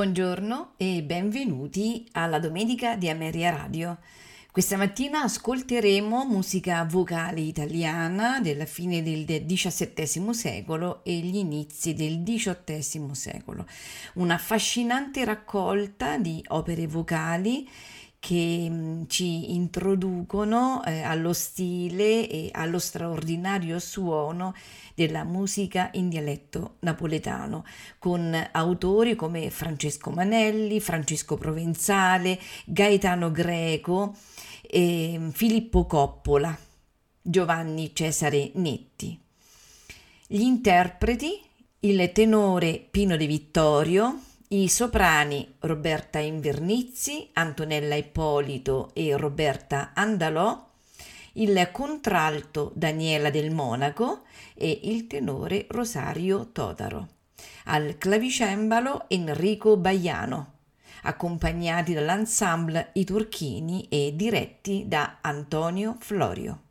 Buongiorno e benvenuti alla domenica di Ameria Radio. Questa mattina ascolteremo musica vocale italiana della fine del XVII secolo e gli inizi del XVIII secolo. Una affascinante raccolta di opere vocali che mm, ci introducono eh, allo stile e allo straordinario suono della musica in dialetto napoletano, con autori come Francesco Manelli, Francesco Provenzale, Gaetano Greco, e Filippo Coppola, Giovanni Cesare Netti. Gli interpreti, il tenore Pino De Vittorio, i soprani Roberta Invernizzi, Antonella Ippolito e Roberta Andalò, il contralto Daniela del Monaco e il tenore Rosario Todaro. Al clavicembalo Enrico Baiano, accompagnati dall'ensemble I Turchini e diretti da Antonio Florio.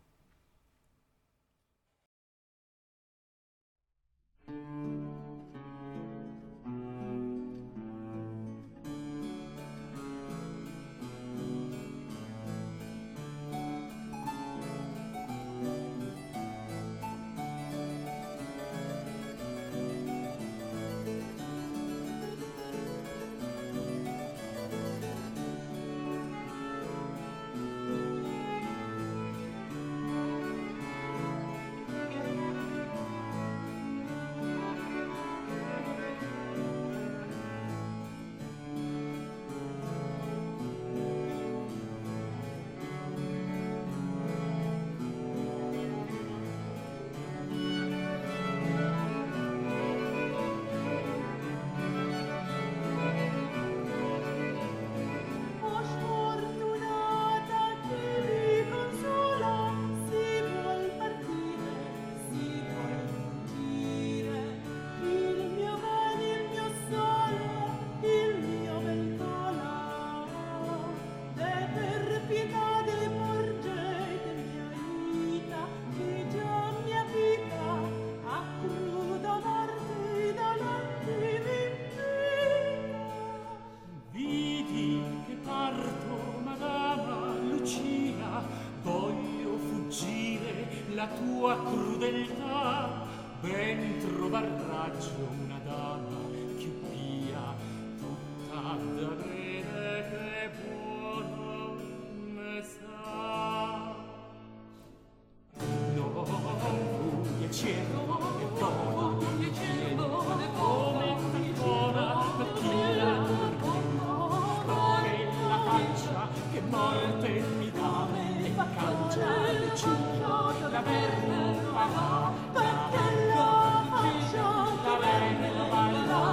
morte mi dà e fa caccia il cielo la verna va là perché la faccia la verna va là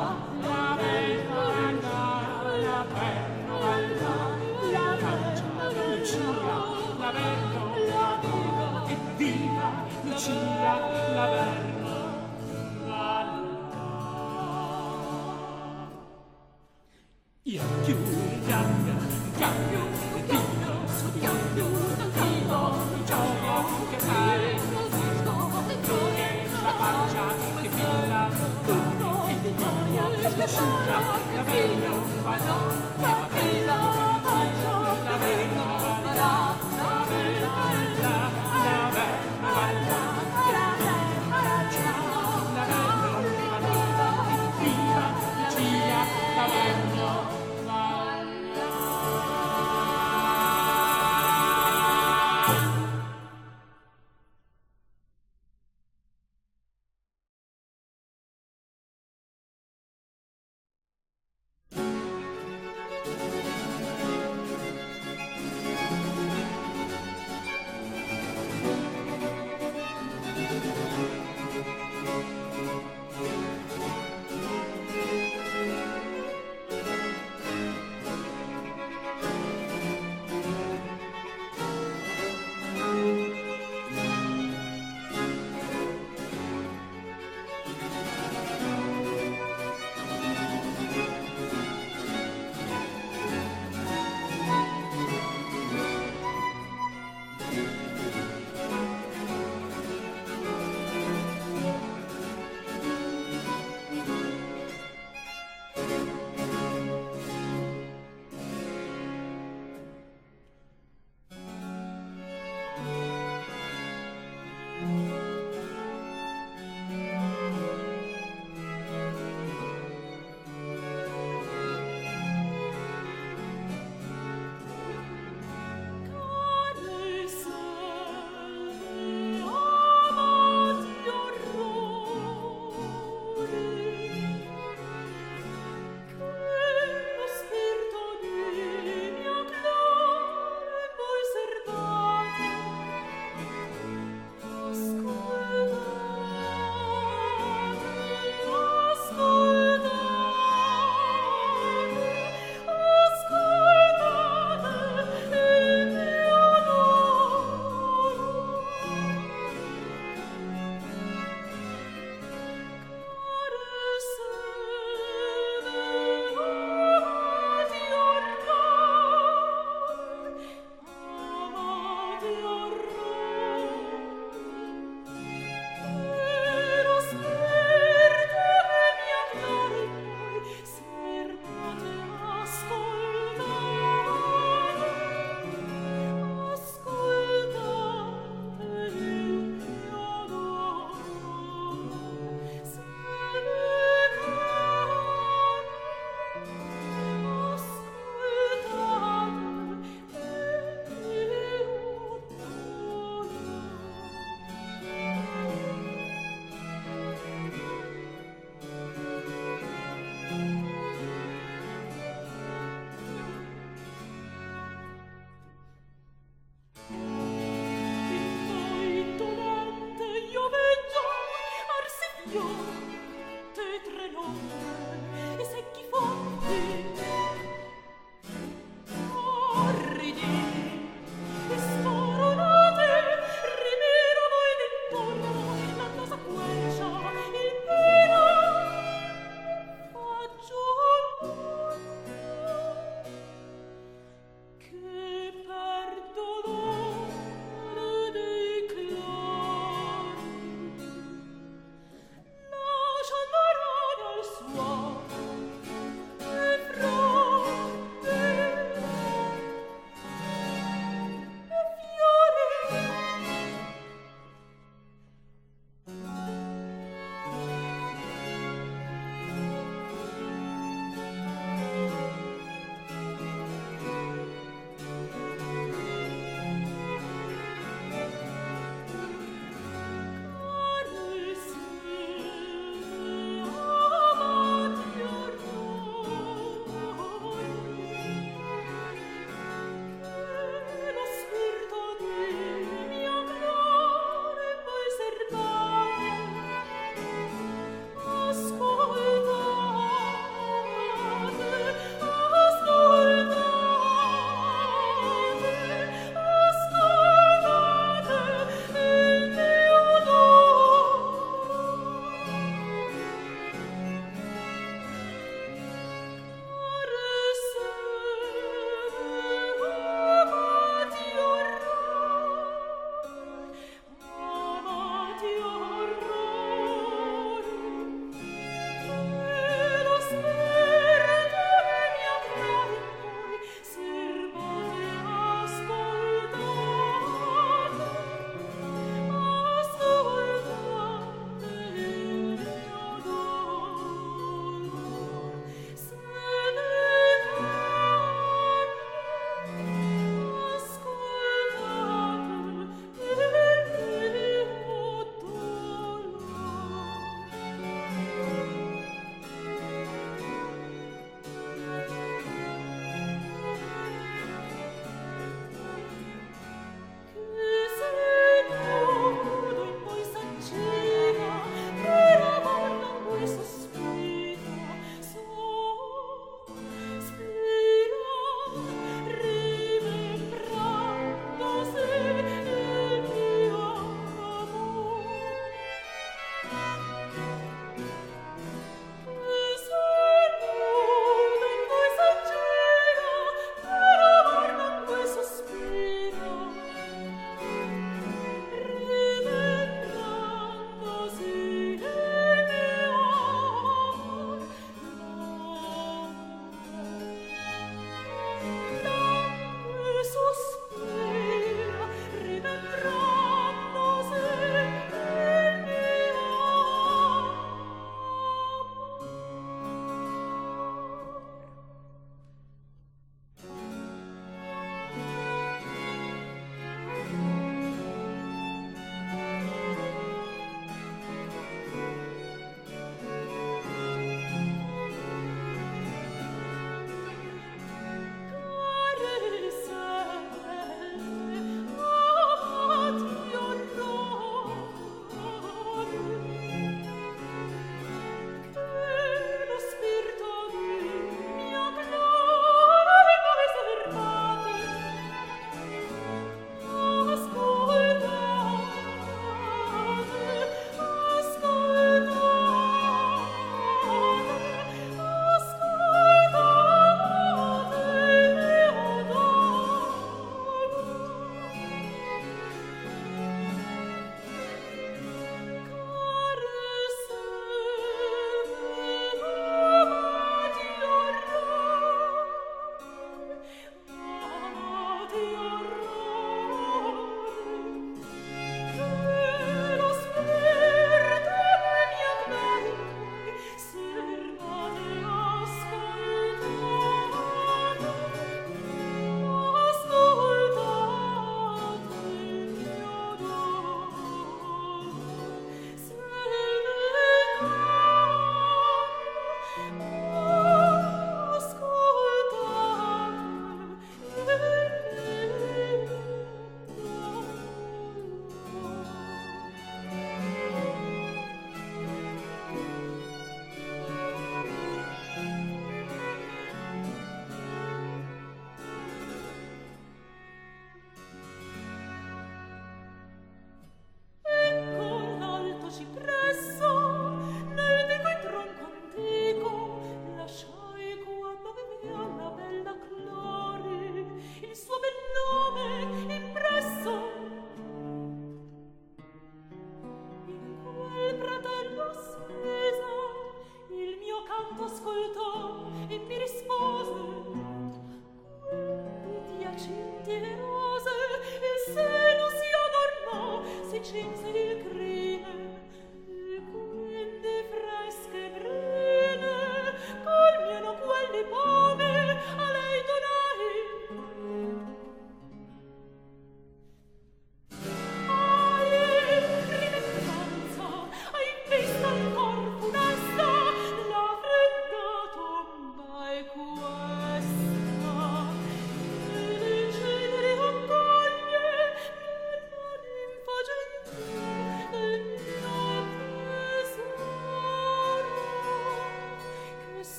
la verna va là la verna va là la caccia Lucia la verna la viva e viva Lucia la verna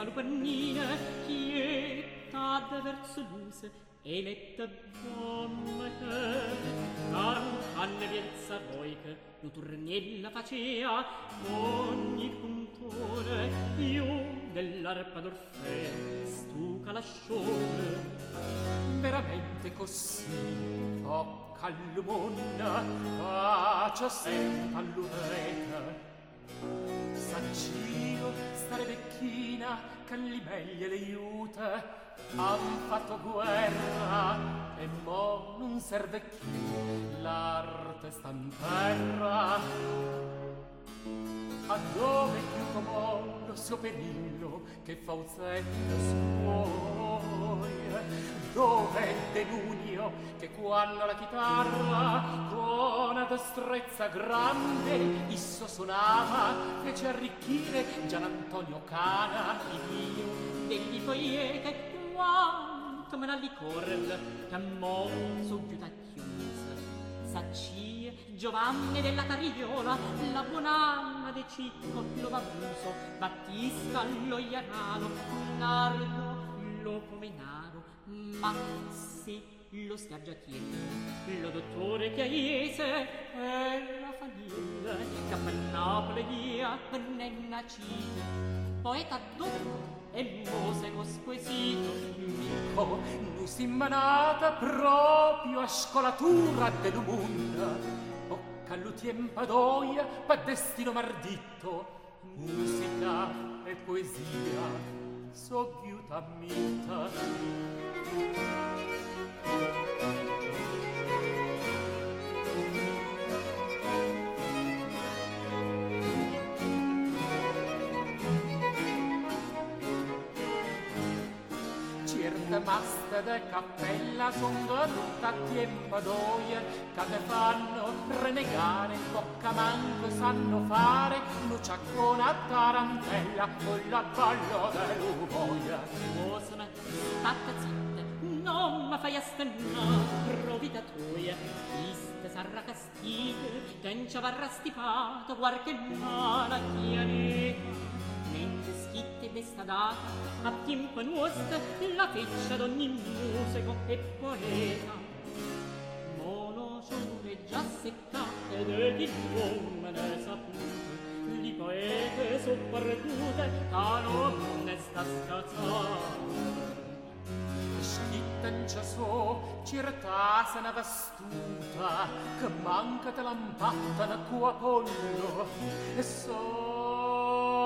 licenza lupernina quieta de verso luse e mette bonne canne viezza voiche lo turnella facea ogni puntone io dell'arpa d'orfeo stuca la scione veramente così tocca all'umonna faccia sempre all'ureta Saccio, stare vecchina che li meglio le aiuta. Han fatto guerra e mo non serve più. L'arte sta in terra. A dove lo suo perillo che fa uzzetto suoi. Dove denunio che quando la chitarra con destrezza grande isso suonava fece arricchire Gian Antonio Cana figlio degli foiete quanto me la licorrel che mo su più saccie Giovanni della Tariola la buonanima de Cicco lo Babuso Battista lo Iarano Nardo lo Comenaro ma sì lo scargiatiere lo dottore che aiese e la famiglia che a Napoli poeta dottore e musico squisito Mico, mi s'immanata proprio a scolatura del dell'umunda, bocca all'utien padoia, pa destino marditto, musica e poesia, so viuta mita. De cappella son tutta tiempo d'oie che te fanno renegare bocca manco sanno fare luciaccona tarantella con la ballo dell'uvoia oh smetta state zitte non ma fai astenna provita tuia iste sarra castite tencia varra stipato guar che mala chiarita schitte d'esta data a tempo nuosta la feccia d'ogni musico e poeta. Mono giure già seccate ed di uomine sapute di poete sopperdute a non ne sta scazzata. Schitten c'è so, cirta se n'è vestuta, che manca te l'ampatta na cua pollo, e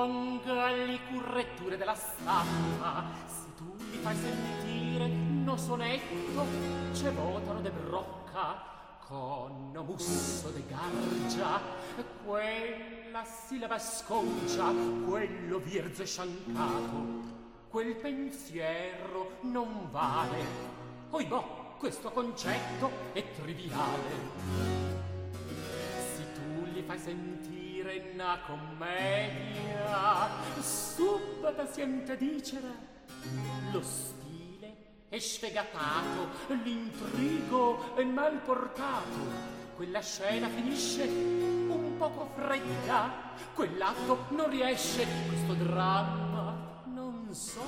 son galli curretture della stampa, se tu li fai sentire no sonetto, c'è votano de brocca, con musso de gargia, quella sillaba sconcia, quello virzo e sciancato, quel pensiero non vale. Oi boh, questo concetto è triviale. Se tu li fai sentire una commedia, subito sente dicere lo stile è sfegatato, l'intrigo è mal portato. Quella scena finisce un poco fredda, quell'atto non riesce, questo dramma so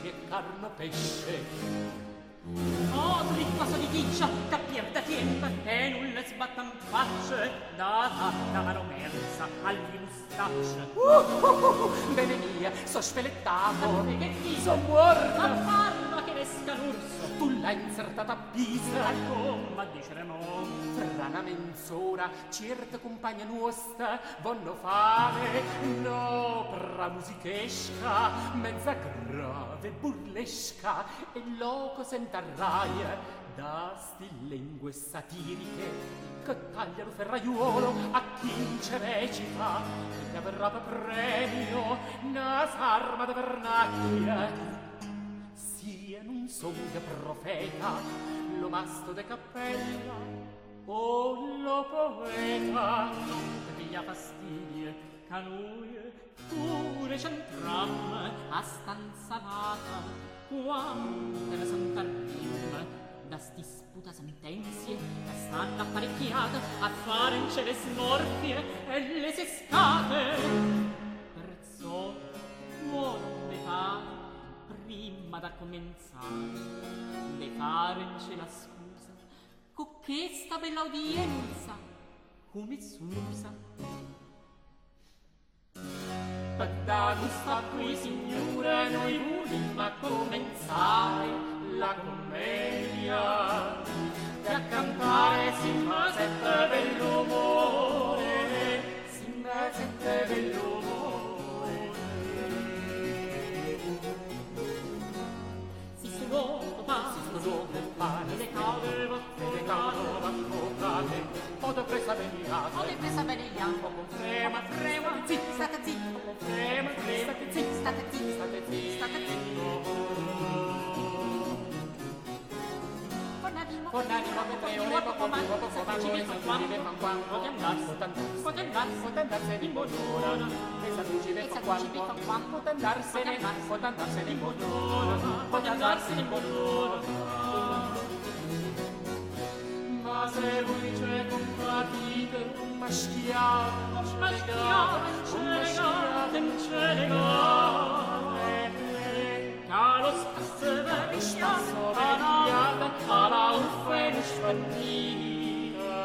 se è carno pesce Atri qua di chiccia, da pierda tienta, e nulla sbattan facce, da tatta mano persa, al mustacce. Uh, uh, uh, uh, uh bene mia, eh, so spelettato, che ti so morta. Nesca l'urso. Tu l'hai insertata a pisa. Come dicremo? Fra una mezz'ora, certa compagna nostra vanno fare un'opera musichesca, mezza grave, burlesca e loco senta raia da sti lingue satiriche che tagliano ferraiuolo a chi ci recita che avrà per premio una sarma da vernacchia son che profeta lo masto de cappella o lo poeta non te piglia fastidio ca lui pure c'entram a stanza vata quante ne son tardim da sti sputa sentenzie da vanno apparecchiate a fare in cielo smorfie e le sescate. Perciò ne fare prima da comenzare, ne fare in cielo scusa, con questa bella udienza, come s'usa. Padano sta qui, signore, noi volimmo comenzare la commedia. E a cantare si mesette bell'umore, si mesette bell'umore. aveva scordato la scordate ho da presa benigliate ho da presa benigliate ho con frema frema zitt state zitt ho con frema frema zitt state zitt state zitt state zitt con animo con animo con preore po po po po po ci metto qua ci metto qua voglio andar potendar potendar potendarsene in buon'ora e sapuci metto qua potendarsene potendarsene in buon'ora potendarsene in buon'ora quase voi c'è compatite un maschiato un maschiato un maschiato un maschiato Carlos Assever ich das da alla Uffe nicht spendita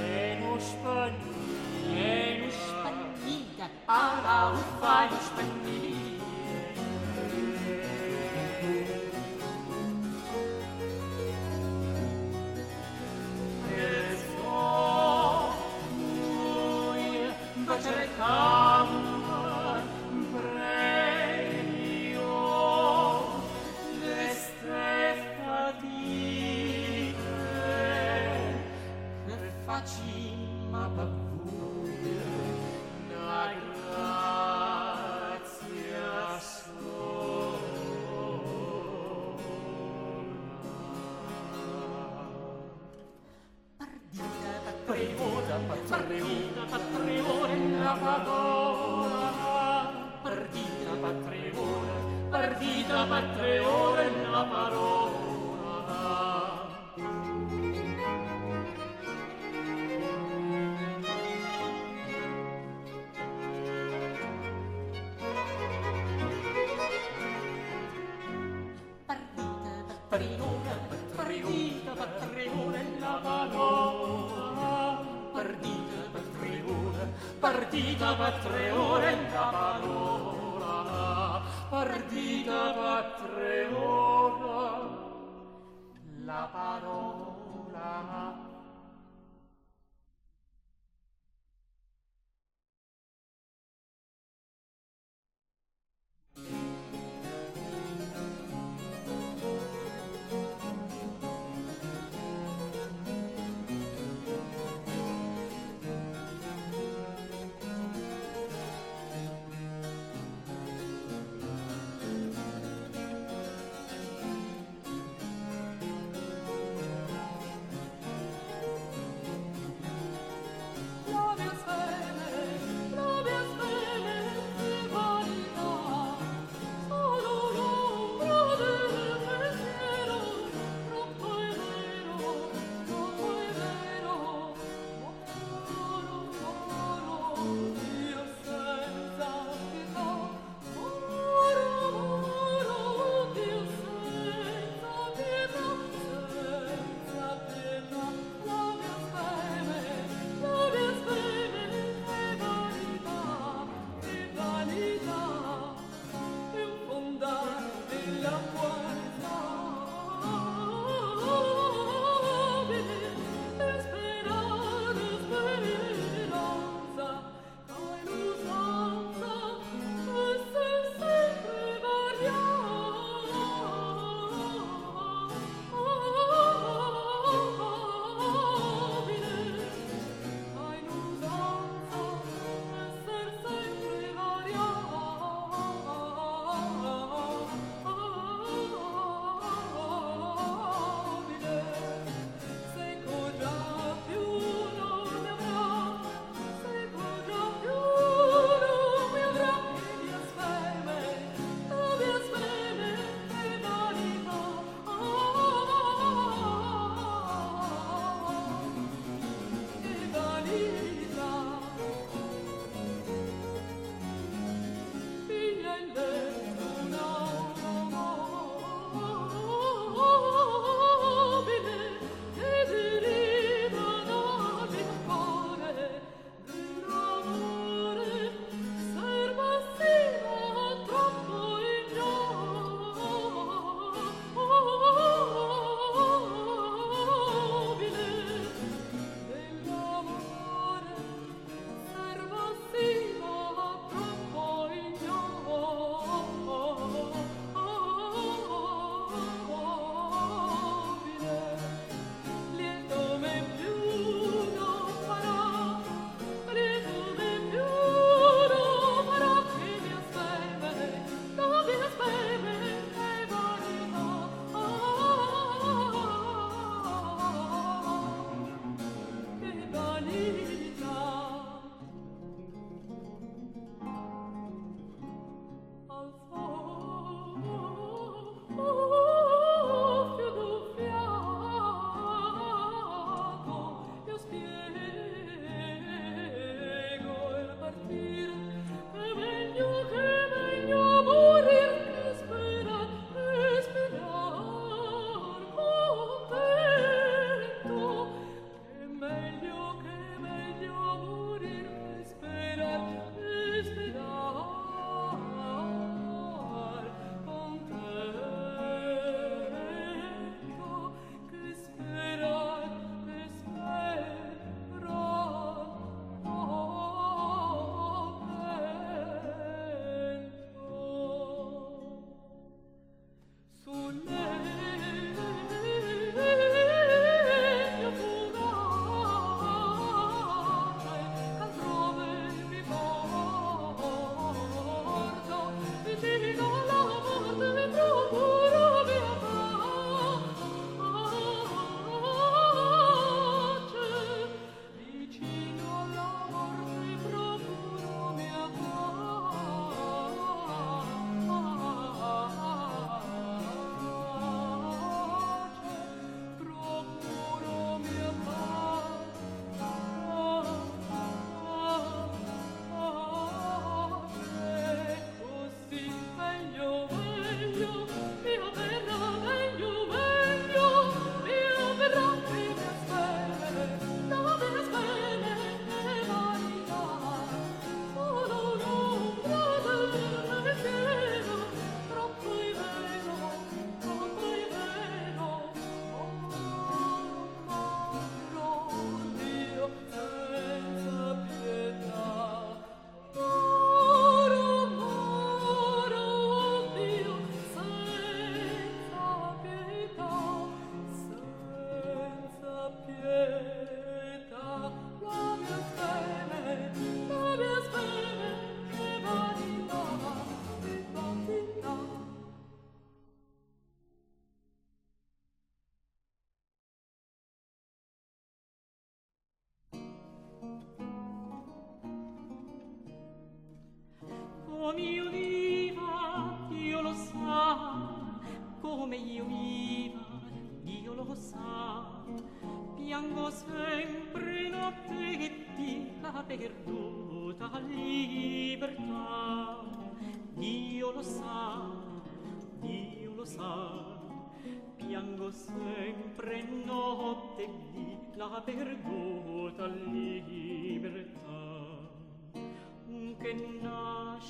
e non spendita e non spendita alla Uffe nicht spendita Sabbath love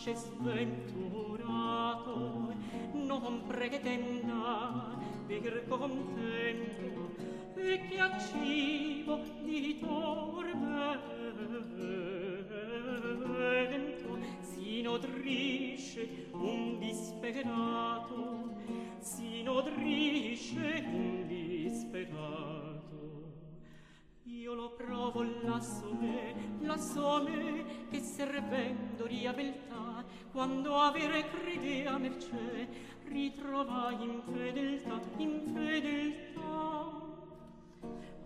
pace sventurato non pretenda dir contento e che a cibo di tormento si nodrisce un disperato si nodrisce un disperato. Io lo provo lasso me, lasso me, che servendo ria beltà, quando avere credea mercè, ritrovai in fedeltà, in fedeltà.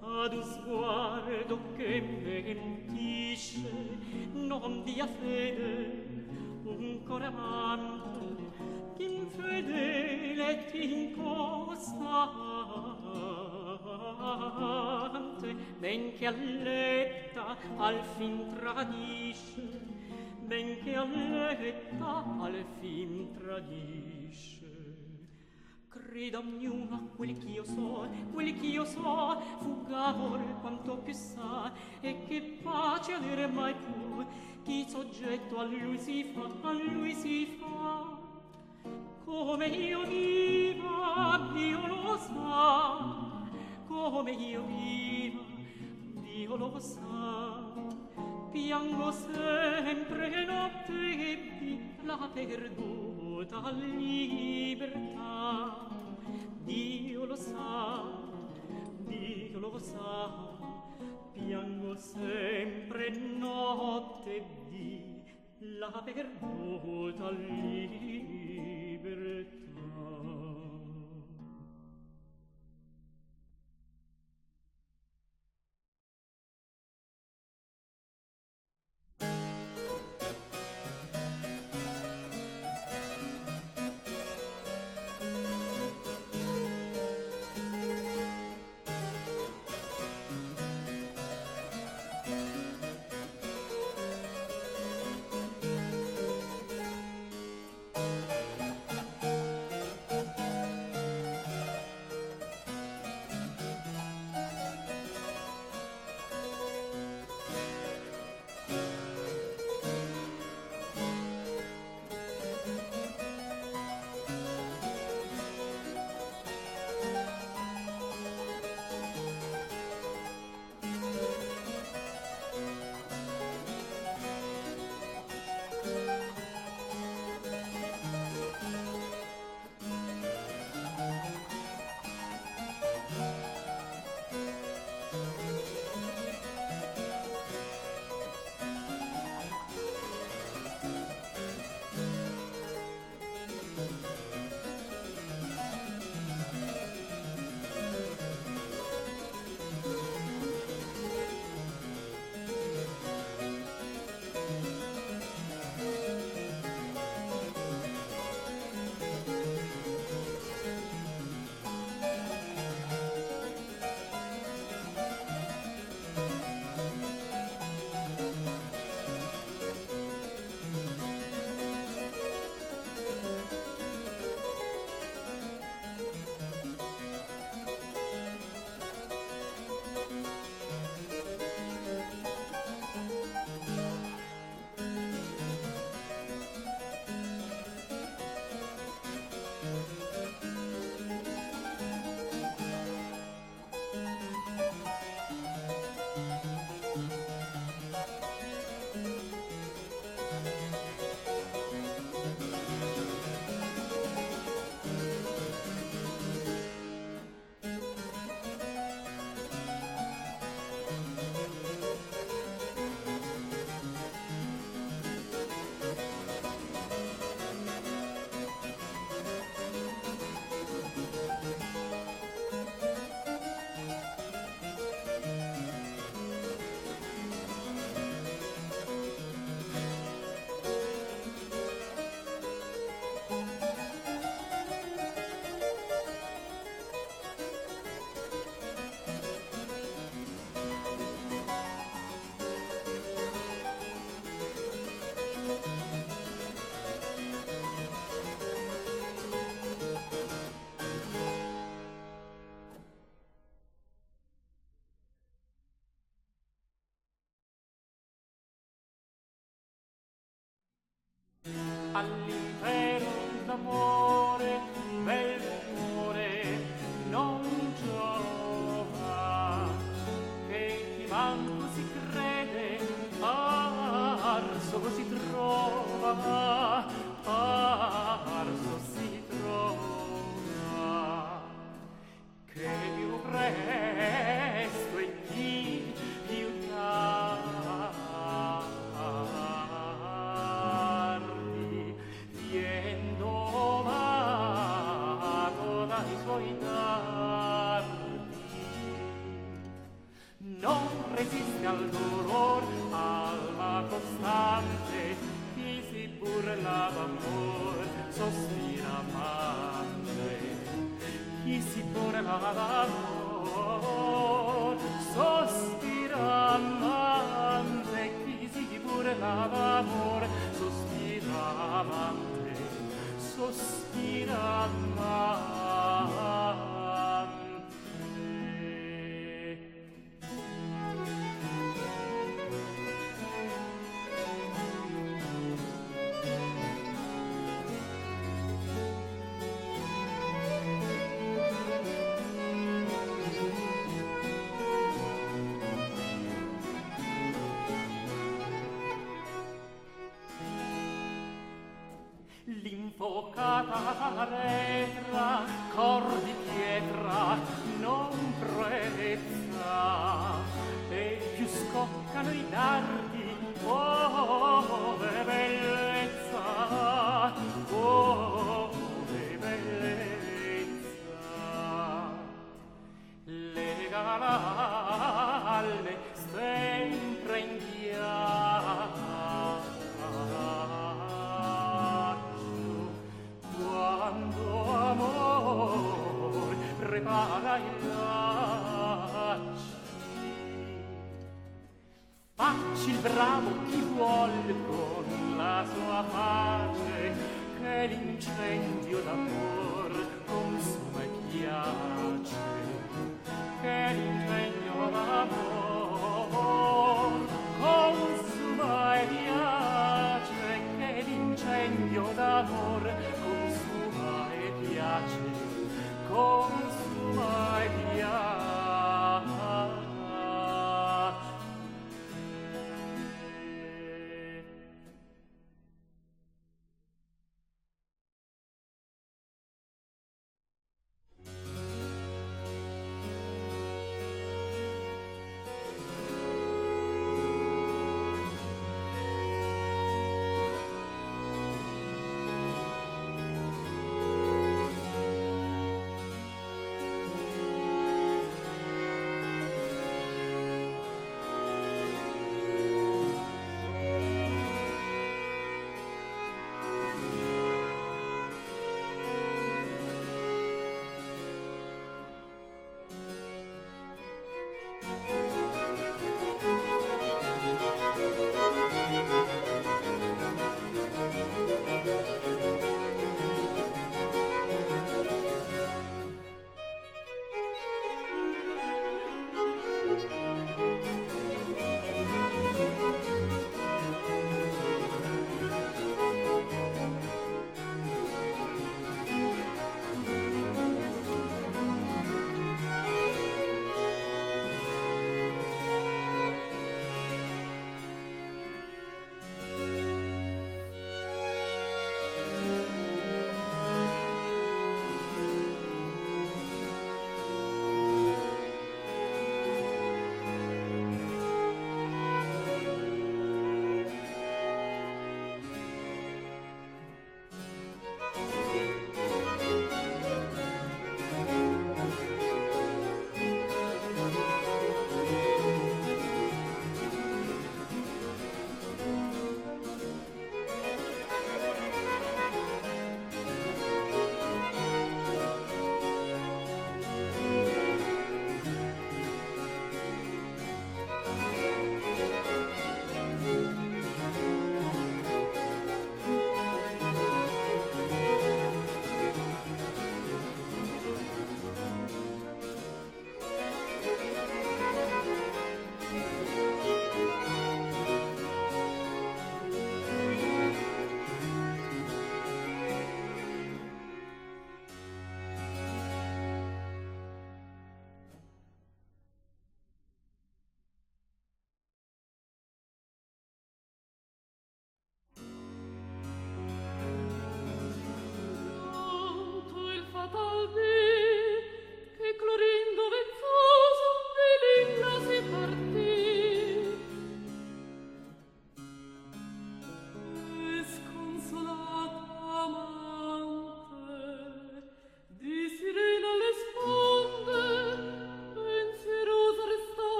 Ad un sguardo che mentisce, non dia fede, cor amante infedele et incostante ben che alletta al fin tradisce ben che alletta al fin tradisce. Creda a quel ch'io so, quel ch'io so, fugavor quanto più sa, e che pace avere mai pur, chi soggetto a lui si fa a lui si fa. Come io viva Dio lo sa. Come io viva Dio lo sa. Piango sempre notte e di la perduta libertà. Dio lo sa Dio lo sa piango sempre notte e dì la perduta libertà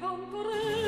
comprendo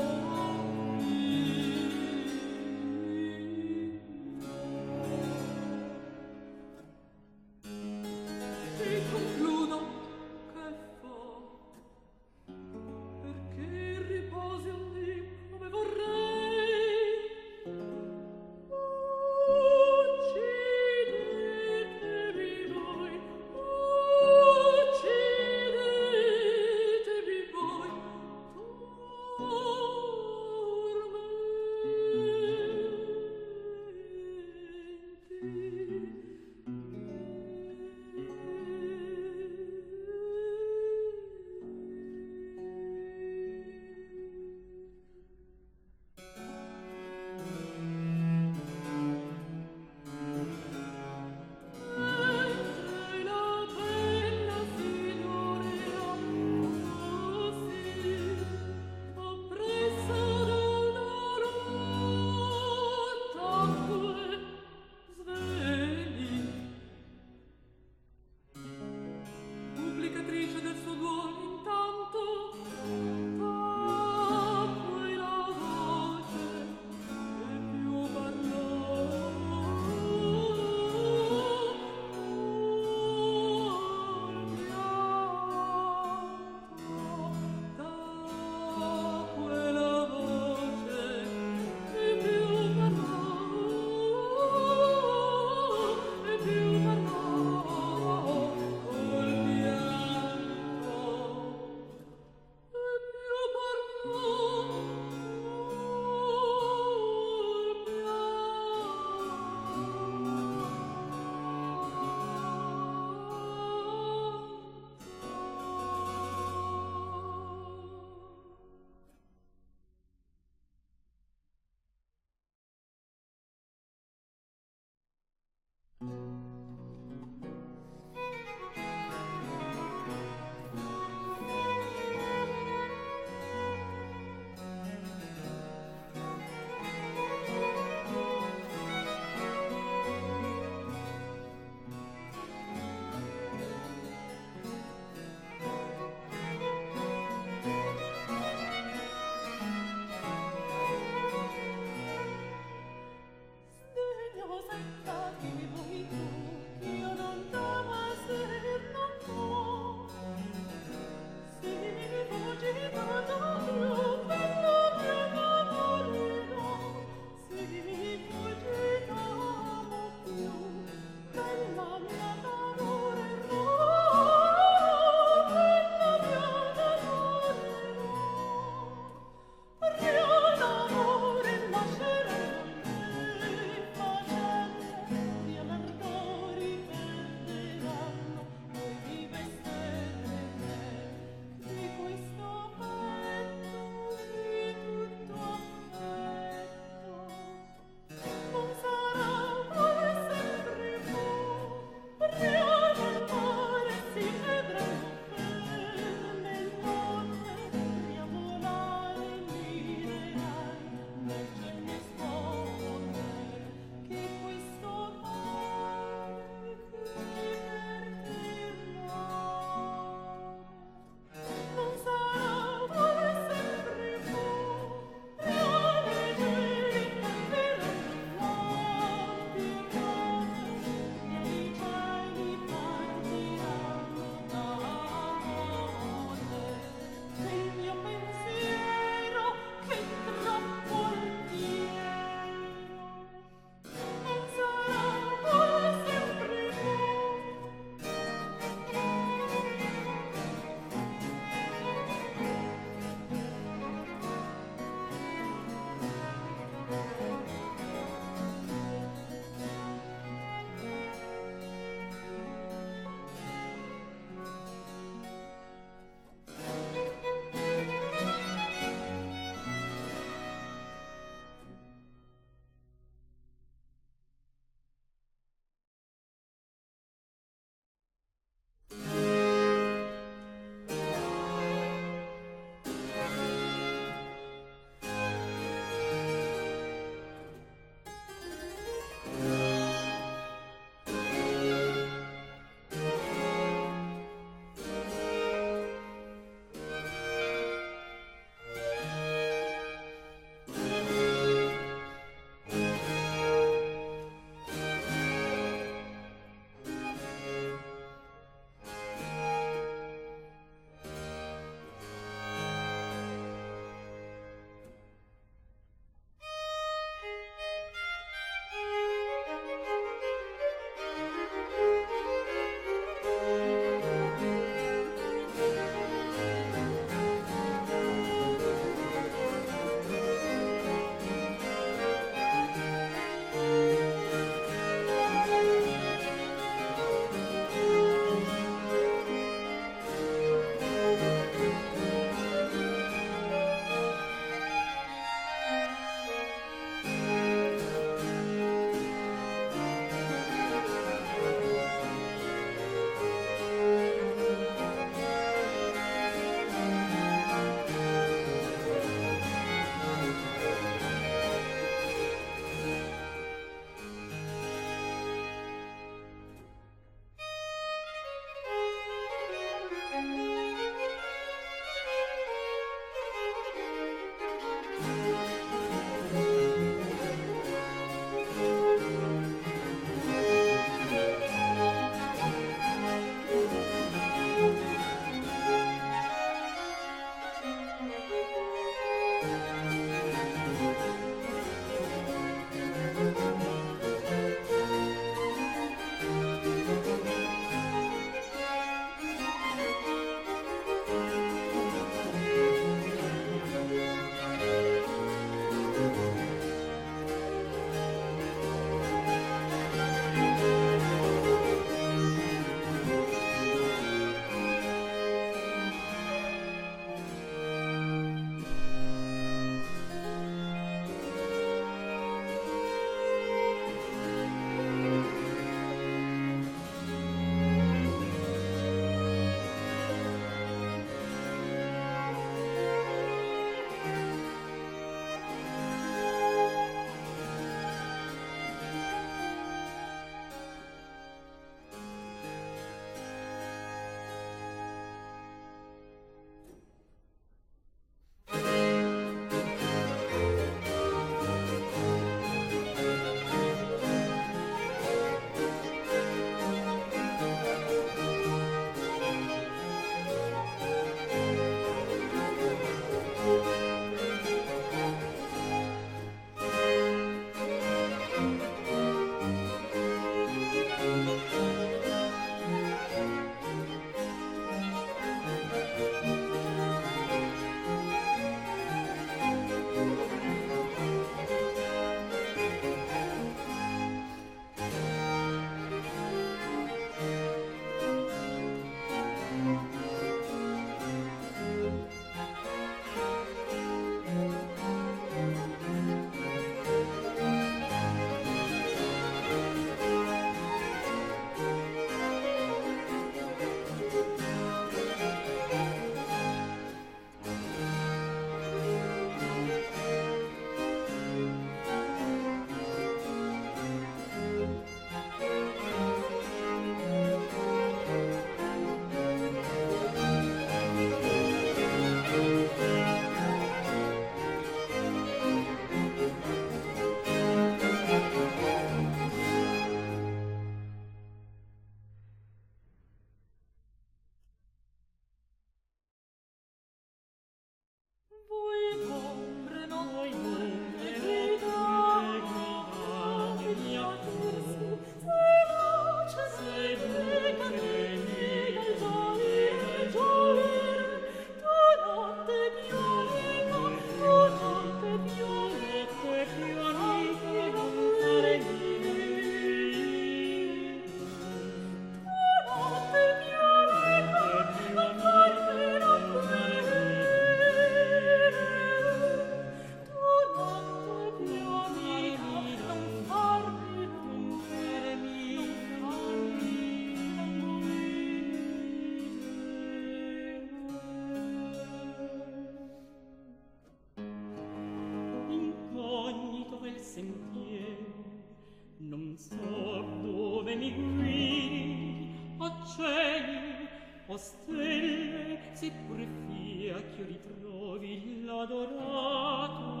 o stelle, seppur fia ch'io ritrovi l'adorato,